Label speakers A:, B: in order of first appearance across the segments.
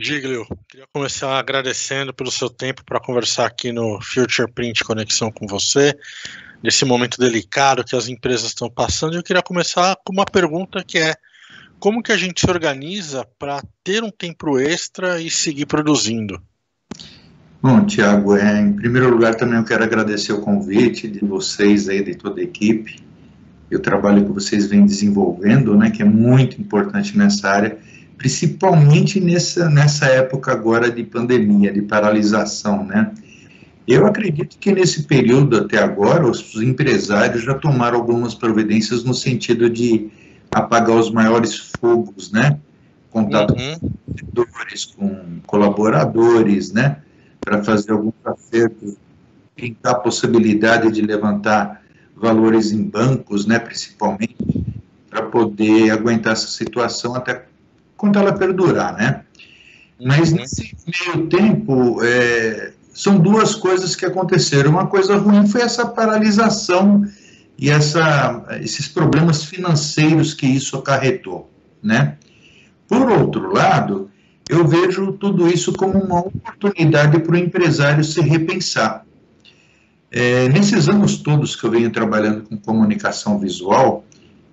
A: Giglio, queria começar agradecendo pelo seu tempo para conversar aqui no Future Print Conexão com você, nesse momento delicado que as empresas estão passando. Eu queria começar com uma pergunta que é: como que a gente se organiza para ter um tempo extra e seguir produzindo?
B: Bom, Tiago, é, em primeiro lugar também eu quero agradecer o convite de vocês aí, de toda a equipe, e o trabalho que vocês vêm desenvolvendo, né, que é muito importante nessa área, principalmente nessa, nessa época agora de pandemia, de paralisação, né. Eu acredito que nesse período até agora, os empresários já tomaram algumas providências no sentido de apagar os maiores fogos, né, contato uhum. com vendedores, com colaboradores, né, para fazer alguns acertos, tentar a possibilidade de levantar valores em bancos, né, principalmente, para poder aguentar essa situação até quando ela perdurar, né? Mas uhum. nesse meio tempo, é, são duas coisas que aconteceram. Uma coisa ruim foi essa paralisação e essa, esses problemas financeiros que isso acarretou, né? Por outro lado, eu vejo tudo isso como uma oportunidade para o empresário se repensar. É, nesses anos todos que eu venho trabalhando com comunicação visual,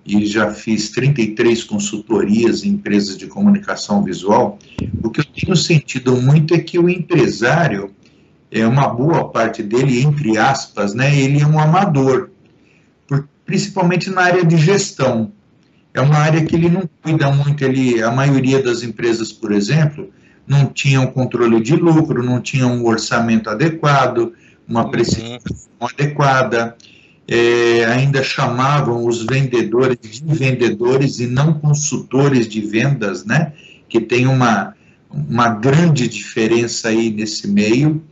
B: e já fiz 33 consultorias em empresas de comunicação visual, o que eu tenho sentido muito é que o empresário, é uma boa parte dele, entre aspas, né, ele é um amador, principalmente na área de gestão é uma área que ele não cuida muito. Ele, a maioria das empresas, por exemplo, não tinham controle de lucro, não tinham um orçamento adequado, uma precificação uhum. adequada, é, ainda chamavam os vendedores de vendedores e não consultores de vendas, né? Que tem uma, uma grande diferença aí nesse meio,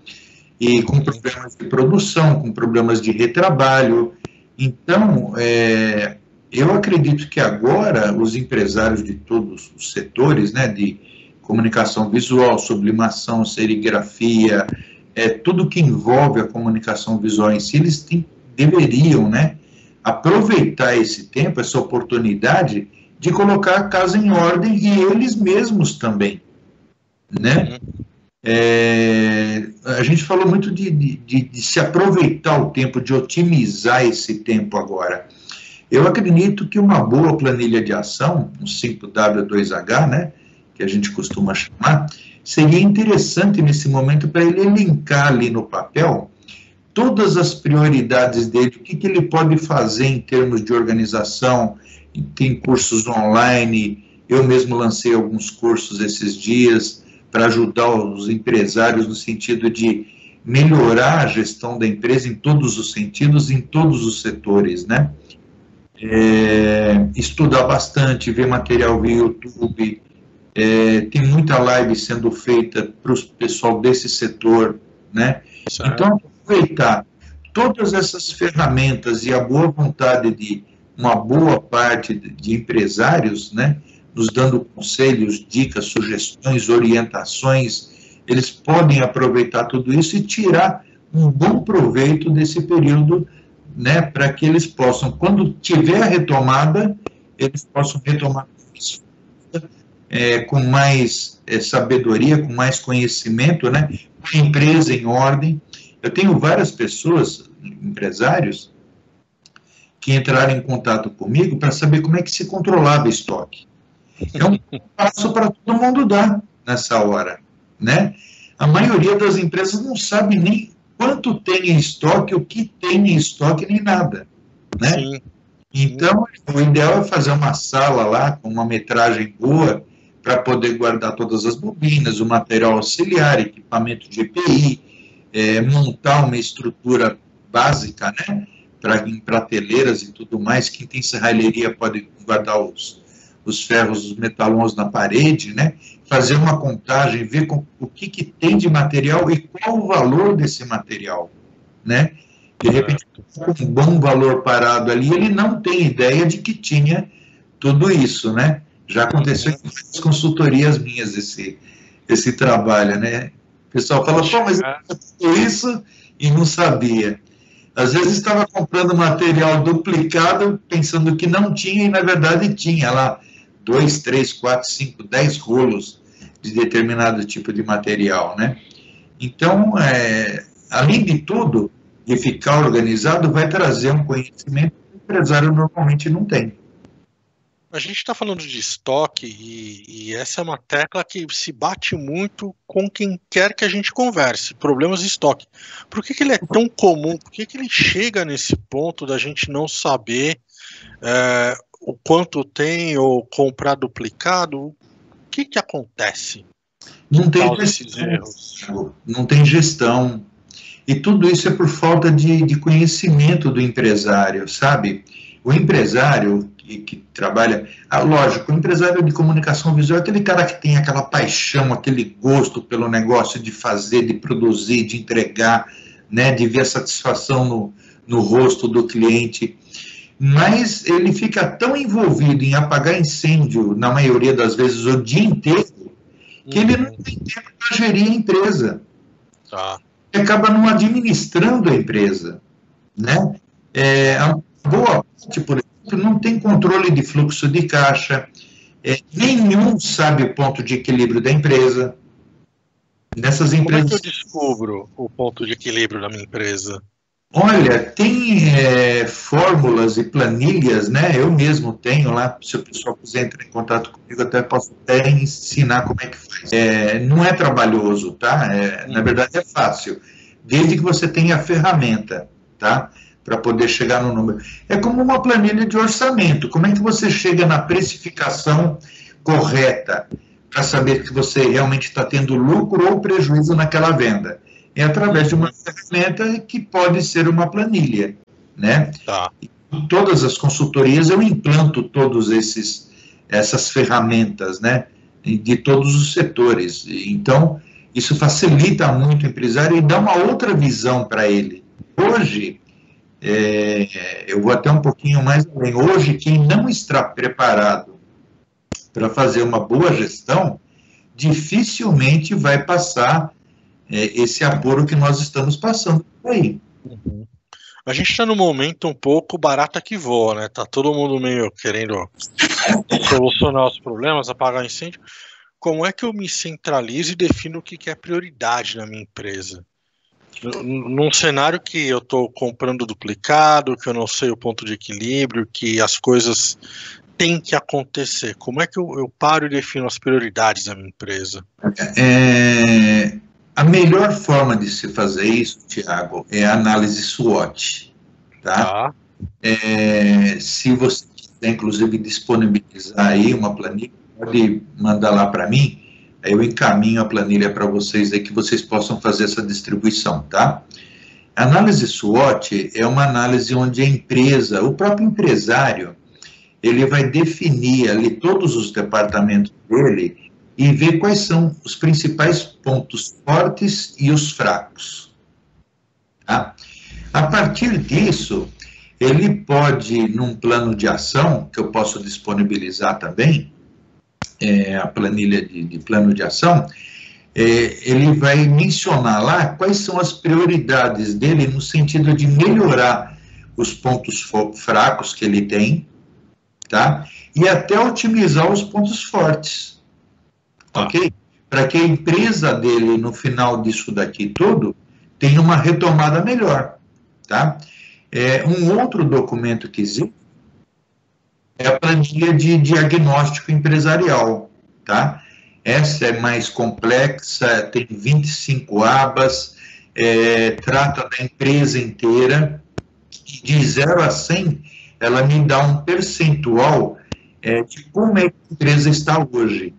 B: e com problemas de produção, com problemas de retrabalho. Então, é, eu acredito que agora os empresários de todos os setores, né, de comunicação visual, sublimação, serigrafia, é, tudo que envolve a comunicação visual em si, eles têm, deveriam, né, aproveitar esse tempo, essa oportunidade de colocar a casa em ordem e eles mesmos também, né? É, a gente falou muito de, de, de, se aproveitar o tempo, de otimizar esse tempo agora. Eu acredito que uma boa planilha de ação, um 5W2H, né, que a gente costuma chamar, seria interessante nesse momento para ele elencar ali no papel todas as prioridades dele, o que, que ele pode fazer em termos de organização, tem cursos online, eu mesmo lancei alguns cursos esses dias para ajudar os empresários no sentido de melhorar a gestão da empresa em todos os sentidos, em todos os setores, né? é, estudar bastante, ver material via YouTube. É, tem muita live sendo feita para o pessoal desse setor, né? Certo. Então, aproveitar todas essas ferramentas e a boa vontade de uma boa parte de empresários, né? Nos dando conselhos, dicas, sugestões, orientações, eles podem aproveitar tudo isso e tirar um bom proveito desse período né, para que eles possam, quando tiver a retomada, eles possam retomar é, com mais é, sabedoria, com mais conhecimento, né, com a empresa em ordem. Eu tenho várias pessoas, empresários, que entraram em contato comigo para saber como é que se controlava estoque. É um passo para todo mundo dar nessa hora, né? A maioria das empresas não sabe nem quanto tem em estoque, o que tem em estoque, nem nada, né? Sim. Então, o ideal é fazer uma sala lá com uma metragem boa para poder guardar todas as bobinas, o material auxiliar, equipamento de EPI, é, montar uma estrutura básica, né? Para em prateleiras e tudo mais. Quem tem serralheria pode guardar os, os ferros, os metalons na parede, né? Fazer uma contagem, ver com, o que, que tem de material e qual o valor desse material, né? De repente, um bom valor parado ali, ele não tem ideia de que tinha tudo isso, né? Já aconteceu em várias consultorias minhas esse, esse trabalho, né? O pessoal fala, pô, mas eu isso e não sabia. Às vezes estava comprando material duplicado, pensando que não tinha, e na verdade tinha lá dois, três, quatro, cinco, dez rolos de determinado tipo de material, né? Então, é, além de tudo, de ficar organizado, vai trazer um conhecimento que o empresário normalmente não tem.
A: A gente está falando de estoque e, e, essa é uma tecla que se bate muito com quem quer que a gente converse. Problemas de estoque. Por que, que ele é tão comum? Por que, que ele chega nesse ponto da gente não saber é, o quanto tem ou comprar duplicado? O que, que acontece?
B: Não tem gestão. Não tem gestão. E tudo isso é por falta de, de conhecimento do empresário, sabe? O empresário que, que, trabalha. Ah, lógico, o empresário de comunicação visual é aquele cara que tem aquela paixão, aquele gosto pelo negócio de fazer, de produzir, de entregar, né, de ver a satisfação no, no rosto do cliente. Mas ele fica tão envolvido em apagar incêndio, na maioria das vezes, o dia inteiro, que uhum. ele não tem tempo para gerir a empresa. Tá. Ele acaba não administrando a empresa. Né? É, boa parte, por não tem controle de fluxo de caixa, é, nenhum sabe o ponto de equilíbrio da empresa.
A: Nessas empresas. Como é que eu descubro o ponto de equilíbrio da minha empresa?
B: Olha, tem é, fórmulas e planilhas, né? Eu mesmo tenho lá, se o pessoal quiser entrar em contato comigo, até posso até ensinar como é que faz. É, não é trabalhoso, tá? É, na verdade é fácil, desde que você tenha a ferramenta, tá? Para poder chegar no número. É como uma planilha de orçamento. Como é que você chega na precificação correta para saber que você realmente está tendo lucro ou prejuízo naquela venda? É através de uma ferramenta que pode ser uma planilha, né? Tá. Em todas as consultorias eu implanto todos esses essas ferramentas, né? De todos os setores. Então isso facilita muito o empresário e dá uma outra visão para ele. Hoje é, eu vou até um pouquinho mais além. Hoje, quem não está preparado para fazer uma boa gestão, dificilmente vai passar é, esse apuro que nós estamos passando aí.
A: Uhum. A gente está num momento um pouco barata que voa, né? Tá todo mundo meio querendo solucionar os problemas, apagar incêndio. Como é que eu me centralizo e defino o que é prioridade na minha empresa? Num cenário que eu estou comprando duplicado, que eu não sei o ponto de equilíbrio, que as coisas têm que acontecer, como é que eu, eu paro e defino as prioridades da minha empresa?
B: É, a melhor forma de se fazer isso, Tiago, é a análise SWOT. Tá? tá. É, se você quiser, inclusive, disponibilizar aí uma planilha, pode mandar lá para mim eu encaminho a planilha para vocês aí que vocês possam fazer essa distribuição, tá? A análise SWOT é uma análise onde a empresa, o próprio empresário, ele vai definir ali todos os departamentos dele e ver quais são os principais pontos fortes e os fracos. Tá? A partir disso, ele pode, num plano de ação, que eu posso disponibilizar também, é, a planilha de, de, plano de ação, é, ele vai mencionar lá quais são as prioridades dele no sentido de melhorar os pontos fracos que ele tem, tá? E até otimizar os pontos fortes, tá. ok? Para que a empresa dele, no final disso daqui tudo, tenha uma retomada melhor, tá? É, um outro documento que existe é a planilha de diagnóstico empresarial, tá? Essa é mais complexa, tem 25 abas, é, trata da empresa inteira, de 0 a 100, ela me dá um percentual é, de como é que a empresa está hoje,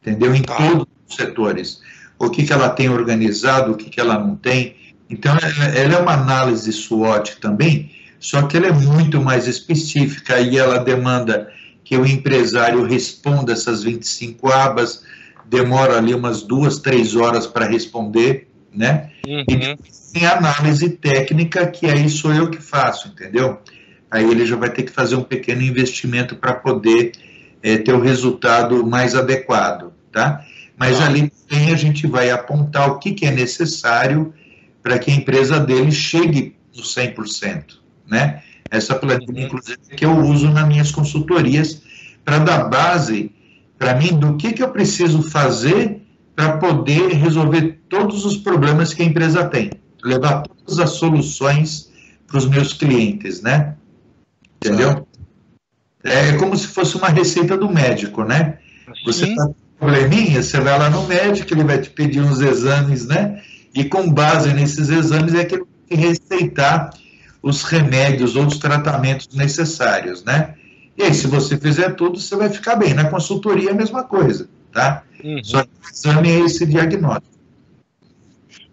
B: entendeu? Em tá. todos os setores. O que, que ela tem organizado, o que, que ela não tem. Então, ela, ela é uma análise SWOT também, só que ela é muito mais específica e ela demanda que o empresário responda essas 25 abas, demora ali umas duas, três horas para responder, né? Uhum. E tem análise técnica, que aí sou eu que faço, entendeu? Aí ele já vai ter que fazer um pequeno investimento para poder é, ter o resultado mais adequado, tá? Mas ah. ali também a gente vai apontar o que, que é necessário para que a empresa dele chegue no 100% né? Essa planilha, inclusive, que eu uso nas minhas consultorias para dar base para mim do que, que eu preciso fazer para poder resolver todos os problemas que a empresa tem, levar todas as soluções para os meus clientes, né? Entendeu? É como se fosse uma receita do médico, né? Você está com probleminha, você vai lá no médico, ele vai te pedir uns exames, né? E com base nesses exames é que ele vai receitar os remédios ou os tratamentos necessários, né? E aí, se você fizer tudo, você vai ficar bem. Na consultoria é a mesma coisa, tá? Uhum. Só que o exame é esse diagnóstico.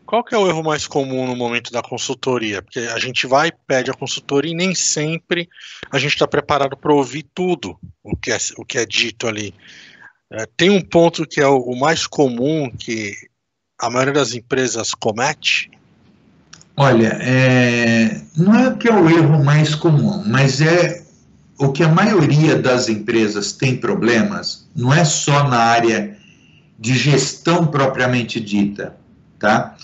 A: Qual que é o erro mais comum no momento da consultoria? Porque a gente vai, pede a consultoria e nem sempre a gente está preparado para ouvir tudo o que é, o que é dito ali. É, tem um ponto que é o, o mais comum que a maioria das empresas comete?
B: Olha, é, não é que é o erro mais comum, mas é o que a maioria das empresas tem problemas, não é só na área de gestão propriamente dita, tá?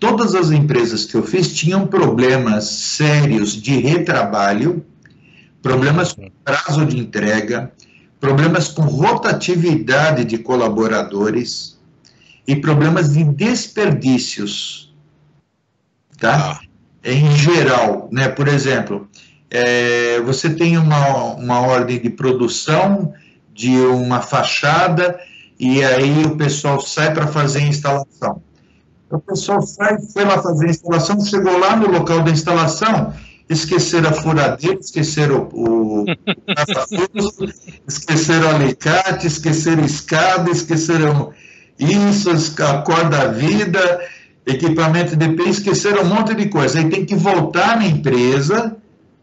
B: todas as empresas que eu fiz tinham problemas sérios de retrabalho, problemas com prazo de entrega, problemas com rotatividade de colaboradores e problemas de desperdícios, tá? Ah. Em geral, né? Por exemplo, é, você tem uma, uma ordem de produção de uma fachada e aí o pessoal sai para fazer a instalação o pessoal sai, foi lá fazer a instalação, chegou lá no local da instalação, esqueceram a furadeira, esqueceram o, o esqueceram o alicate, esqueceram escada, esqueceram isso, a corda-vida, equipamento de pé, esqueceram um monte de coisa. Aí tem que voltar na empresa,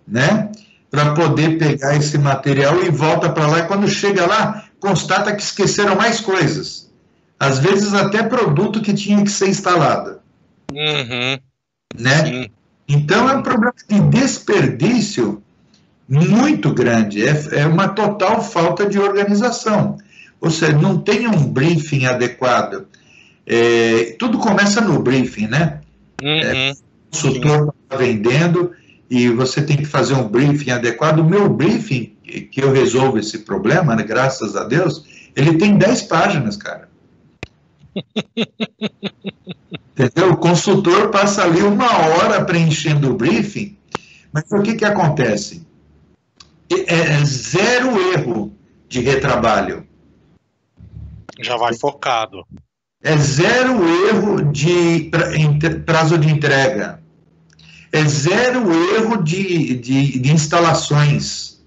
B: né, para poder pegar esse material e volta para lá. E quando chega lá, constata que esqueceram mais coisas às vezes até produto que tinha que ser instalado. Uhum. Né? Sim. Então é um problema de desperdício muito grande, é, é uma total falta de organização. Ou seja, não tem um briefing adequado. É, tudo começa no briefing, né? Uhum. É, o consultor está vendendo e você tem que fazer um briefing adequado. O meu briefing, que eu resolvo esse problema, né, graças a Deus, ele tem 10 páginas, cara. Entendeu? O consultor passa ali uma hora preenchendo o briefing, mas o que, que acontece? É, é zero erro de retrabalho.
A: Já vai focado.
B: É zero erro de prazo de entrega. É zero erro de, de, de instalações.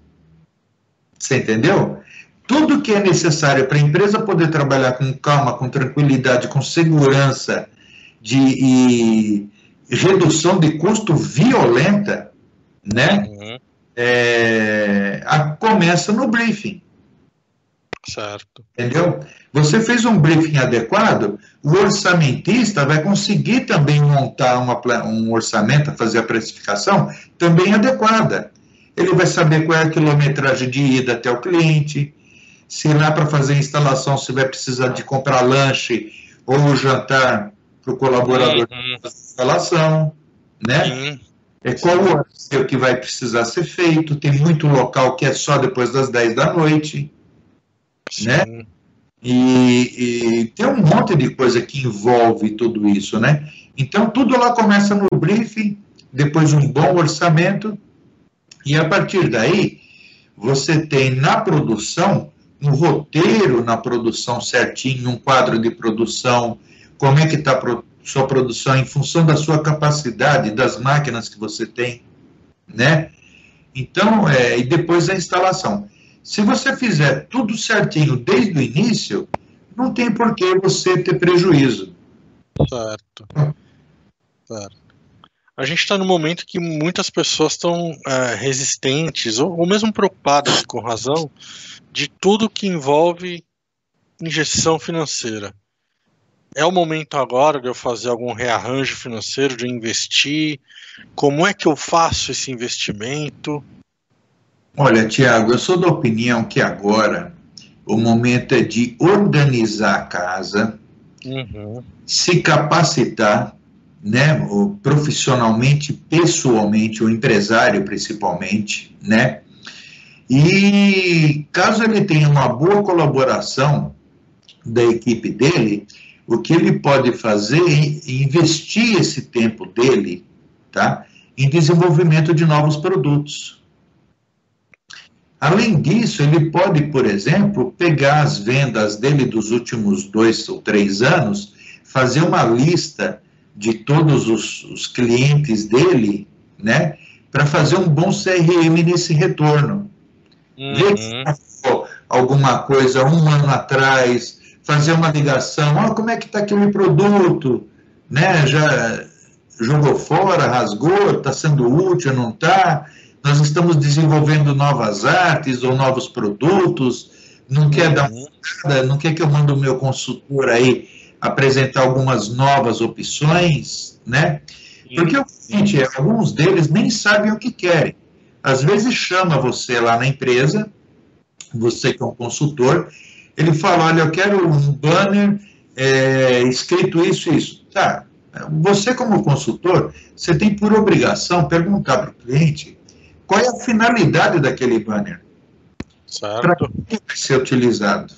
B: Você entendeu? tudo que é necessário para a empresa poder trabalhar com calma, com tranquilidade, com segurança de, e redução de custo violenta, né? Uhum. É, a, começa no briefing.
A: Certo.
B: Entendeu? Você fez um briefing adequado, o orçamentista vai conseguir também montar uma, um orçamento, fazer a precificação também adequada. Ele vai saber qual é a quilometragem de ida até o cliente, se lá para fazer a instalação você vai precisar de comprar lanche ou jantar para o colaborador uhum. fazer a instalação, né? Uhum. É qual o que vai precisar ser feito, tem muito local que é só depois das 10 da noite, Sim. né? E, e, tem um monte de coisa que envolve tudo isso, né? Então, tudo lá começa no briefing, depois um bom orçamento, e a partir daí, você tem na produção um roteiro na produção certinho, um quadro de produção, como é que está a sua produção em função da sua capacidade, das máquinas que você tem, né? Então, é, e depois a instalação. Se você fizer tudo certinho desde o início, não tem por que você ter prejuízo.
A: Certo. Certo. A gente está no momento que muitas pessoas estão é, resistentes, ou, ou mesmo preocupadas, com razão, de tudo que envolve injeção financeira. É o momento agora de eu fazer algum rearranjo financeiro, de investir? Como é que eu faço esse investimento?
B: Olha, Tiago, eu sou da opinião que agora o momento é de organizar a casa, uhum. se capacitar, né, profissionalmente, pessoalmente, o empresário principalmente, né, E caso ele tenha uma boa colaboração da equipe dele, o que ele pode fazer é investir esse tempo dele tá, em desenvolvimento de novos produtos. Além disso, ele pode, por exemplo, pegar as vendas dele dos últimos dois ou três anos, fazer uma lista de todos os, os clientes dele, né, para fazer um bom CRM nesse retorno. Uhum. Ver se alguma coisa um ano atrás, fazer uma ligação, oh, como é que está aquele produto, né, já jogou fora, rasgou, está sendo útil, não está, nós estamos desenvolvendo novas artes ou novos produtos, não quer dar uma olhada, não quer que eu mande o meu consultor aí apresentar algumas novas opções, né? Porque o seguinte, alguns deles nem sabem o que querem. Às vezes chama você lá na empresa, você que é um consultor, ele fala, olha, eu quero um banner é, escrito isso e isso. Tá, você como consultor, você tem por obrigação perguntar para o cliente qual é a finalidade daquele banner. Para que vai ser utilizado.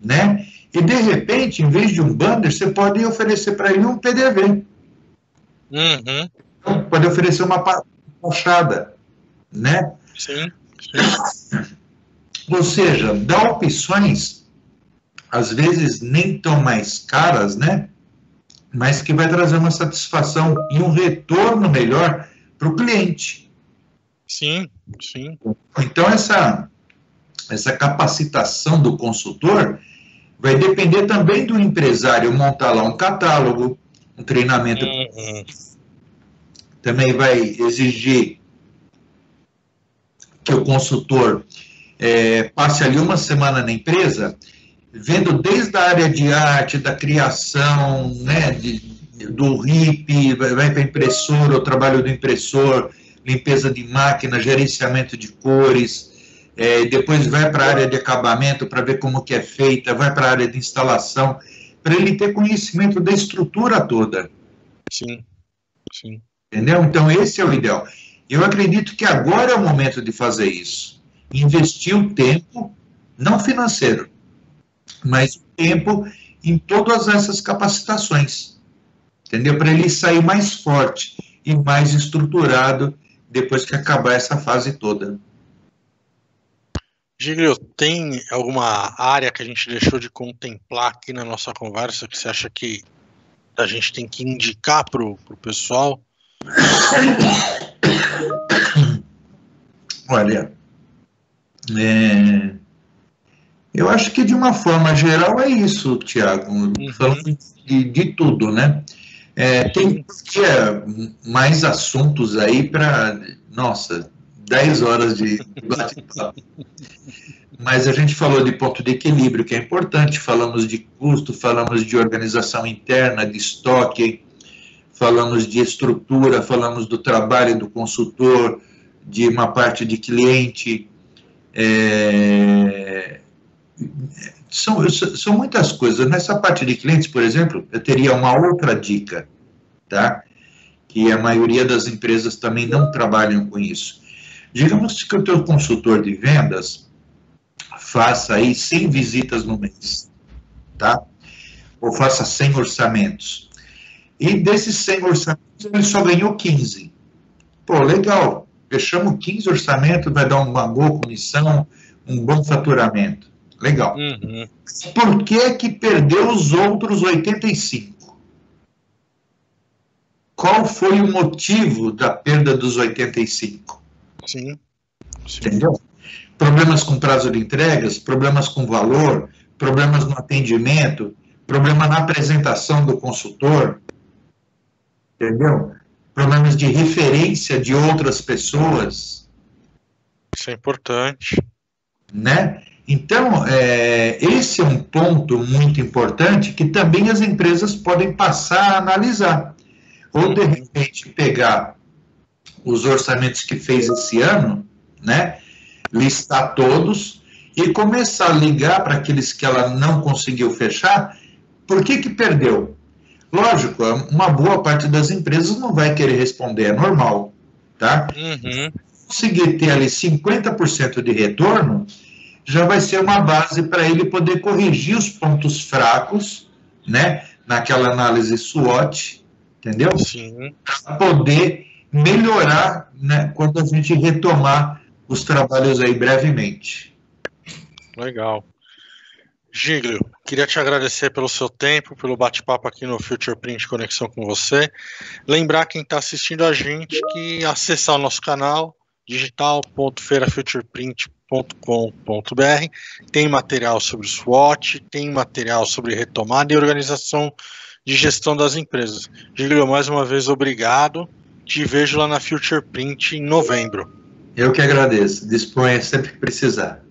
B: Né? E, de repente, em vez de um banner, você pode oferecer para ele um PDV. Uhum. Então, pode oferecer uma fachada, né? Sim. Sim. Ou seja, dá opções, às vezes nem tão mais caras, né? Mas que vai trazer uma satisfação e um retorno melhor para o cliente.
A: Sim, sim.
B: Então, essa, essa capacitação do consultor vai depender também do empresário montar lá um catálogo, um treinamento. Uhum. Também vai exigir que o consultor é, passe ali uma semana na empresa, vendo desde a área de arte, da criação, né, de, do RIP, vai para a impressora, o trabalho do impressor, limpeza de máquina, gerenciamento de cores, é, depois vai para a área de acabamento para ver como que é feita, vai para a área de instalação, para ele ter conhecimento da estrutura toda.
A: Sim, sim.
B: Entendeu? Então, esse é o ideal. Eu acredito que agora é o momento de fazer isso. Investir o tempo, não financeiro, mas o tempo em todas essas capacitações. Entendeu? Para ele sair mais forte e mais estruturado depois que acabar essa fase toda.
A: Giglio, tem alguma área que a gente deixou de contemplar aqui na nossa conversa que você acha que a gente tem que indicar para o pessoal?
B: Olha, é, eu acho que de uma forma geral é isso, Tiago, uhum. falando de, de, tudo, né? É, tem mais assuntos aí para, nossa, 10 horas de bate-papo. Mas a gente falou de ponto de equilíbrio, que é importante, falamos de custo, falamos de organização interna, de estoque, falamos de estrutura, falamos do trabalho do consultor, de uma parte de cliente. É... São, são muitas coisas. Nessa parte de clientes, por exemplo, eu teria uma outra dica, tá? Que a maioria das empresas também não trabalham com isso Digamos que o teu consultor de vendas faça aí 100 visitas no mês, tá? Ou faça 100 orçamentos. E desses 100 orçamentos, ele só ganhou 15. Pô, legal. Fechamos 15 orçamentos, vai dar uma boa comissão, um bom faturamento. Legal. Uhum. Por que que perdeu os outros 85? Qual foi o motivo da perda dos 85?
A: Sim. Sim.
B: Entendeu? Problemas com prazo de entregas, problemas com valor, problemas no atendimento, problema na apresentação do consultor, entendeu? Problemas de referência de outras pessoas.
A: Isso é importante.
B: Né? Então, é, esse é um ponto muito importante que também as empresas podem passar a analisar. Ou, de repente, pegar os orçamentos que fez esse ano, né? Listar todos e começar a ligar para aqueles que ela não conseguiu fechar. Por que que perdeu? Lógico, uma boa parte das empresas não vai querer responder, é normal, tá? Uhum. conseguir ter ali 50% de retorno, já vai ser uma base para ele poder corrigir os pontos fracos, né, naquela análise SWOT, entendeu?
A: Sim.
B: Para poder melhorar, né, quando a gente retomar os trabalhos aí brevemente.
A: Legal. Giglio, queria te agradecer pelo seu tempo, pelo bate-papo aqui no Future Print Conexão com você. Lembrar quem está assistindo a gente que acessar o nosso canal digital.feirafutureprint.com.br tem material sobre SWOT, tem material sobre retomada e organização de gestão das empresas. Giglio, mais uma vez, obrigado. Te vejo lá na Future Print em novembro.
B: Eu que agradeço. Disponha sempre que precisar.